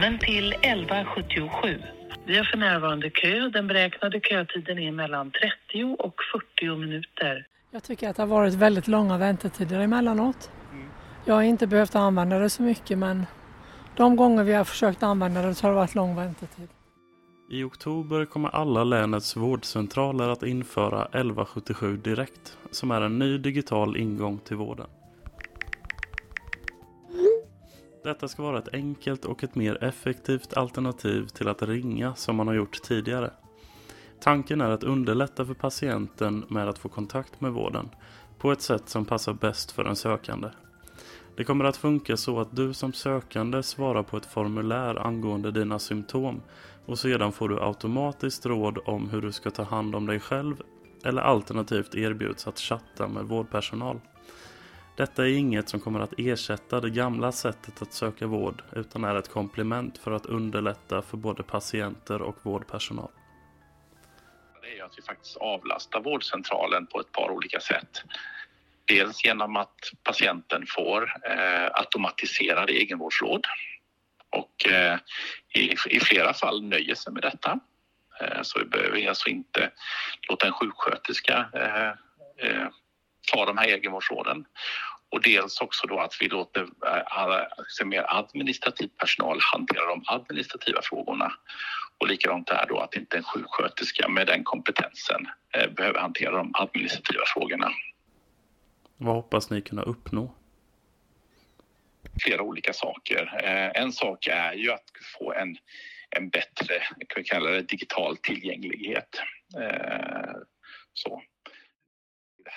Men till 1177. Vi har för närvarande kö. Den beräknade kötiden är mellan 30 och 40 minuter. Jag tycker att det har varit väldigt långa väntetider emellanåt. Jag har inte behövt använda det så mycket men de gånger vi har försökt använda det så har det varit lång väntetid. I oktober kommer alla länets vårdcentraler att införa 1177 Direkt, som är en ny digital ingång till vården. Detta ska vara ett enkelt och ett mer effektivt alternativ till att ringa som man har gjort tidigare. Tanken är att underlätta för patienten med att få kontakt med vården på ett sätt som passar bäst för den sökande. Det kommer att funka så att du som sökande svarar på ett formulär angående dina symptom och sedan får du automatiskt råd om hur du ska ta hand om dig själv eller alternativt erbjuds att chatta med vårdpersonal. Detta är inget som kommer att ersätta det gamla sättet att söka vård utan är ett komplement för att underlätta för både patienter och vårdpersonal. Det är att vi faktiskt avlastar vårdcentralen på ett par olika sätt. Dels genom att patienten får eh, automatiserade egenvårdsråd och eh, i, i flera fall nöjer sig med detta. Eh, så vi behöver alltså inte låta en sjuksköterska eh, eh, ta de här egenvårdsråden. Och dels också då att vi låter alltså mer administrativ personal hantera de administrativa frågorna. Och likadant där då att inte en sjuksköterska med den kompetensen eh, behöver hantera de administrativa frågorna. Vad hoppas ni kunna uppnå? Flera olika saker. Eh, en sak är ju att få en, en bättre, kan vi kalla det digital tillgänglighet. Eh, så.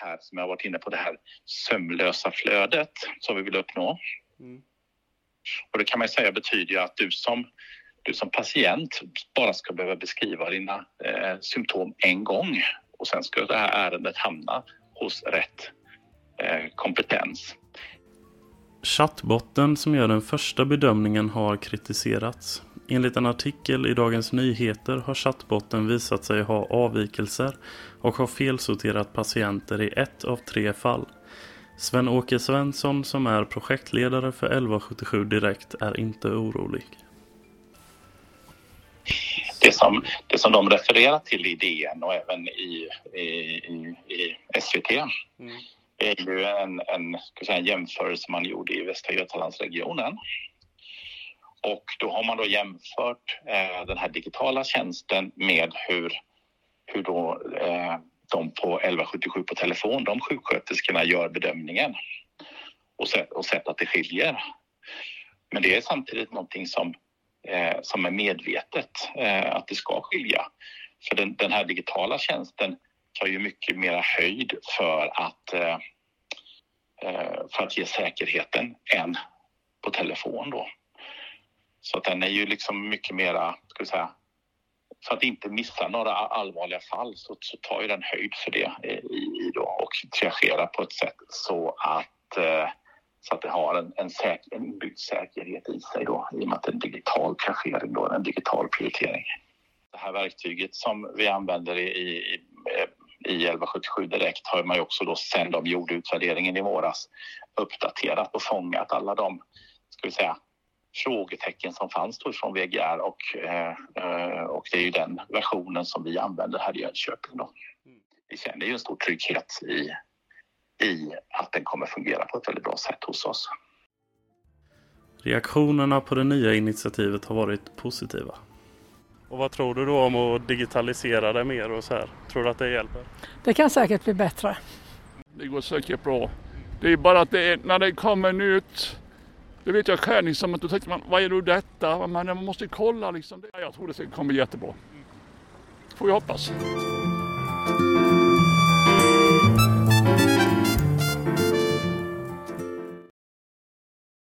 Här som jag varit inne på, det här sömlösa flödet som vi vill uppnå. Mm. Och det kan man säga betyder att du som, du som patient bara ska behöva beskriva dina eh, symptom en gång och sen ska det här ärendet hamna hos rätt Eh, kompetens. Chattbotten som gör den första bedömningen har kritiserats. Enligt en artikel i Dagens Nyheter har chattbotten visat sig ha avvikelser och har felsorterat patienter i ett av tre fall. Sven-Åke Svensson som är projektledare för 1177 Direkt är inte orolig. Det som, det som de refererar till i DN och även i, i, i, i SVT mm är ju en, en, en jämförelse man gjorde i Västra Götalandsregionen. Och då har man då jämfört eh, den här digitala tjänsten med hur, hur då eh, de på 1177 på telefon, de sjuksköterskorna gör bedömningen och sett, och sett att det skiljer. Men det är samtidigt någonting som, eh, som är medvetet eh, att det ska skilja. För den, den här digitala tjänsten tar ju mycket mera höjd för att eh, eh för att ge säkerheten än på telefon då. Så att den är ju liksom mycket mera, ska vi säga, för att inte missa några allvarliga fall så, så tar ju den höjd för det eh, i, i då och triagerar på ett sätt så att, eh, så att det har en, en, säker, en inbyggd säkerhet i sig då i och med att det är en digital triagering då, en digital prioritering. Det här verktyget som vi använder i, i, eh, i 1177 Direkt har man ju också då sen de gjorde utvärderingen i våras uppdaterat och fångat alla de, ska vi säga, frågetecken som fanns då från VGR och, eh, och det är ju den versionen som vi använder här i Jönköping. Då. Vi känner ju en stor trygghet i, i att den kommer fungera på ett väldigt bra sätt hos oss. Reaktionerna på det nya initiativet har varit positiva. Och vad tror du då om att digitalisera det mer och så här? Tror du att det hjälper? Det kan säkert bli bättre. Det går säkert bra. Det är bara att det är, när det kommer nytt det vet jag själv, liksom då tänkte man, vad är nu detta? Man, man måste kolla liksom. Jag tror det kommer jättebra. Får vi hoppas.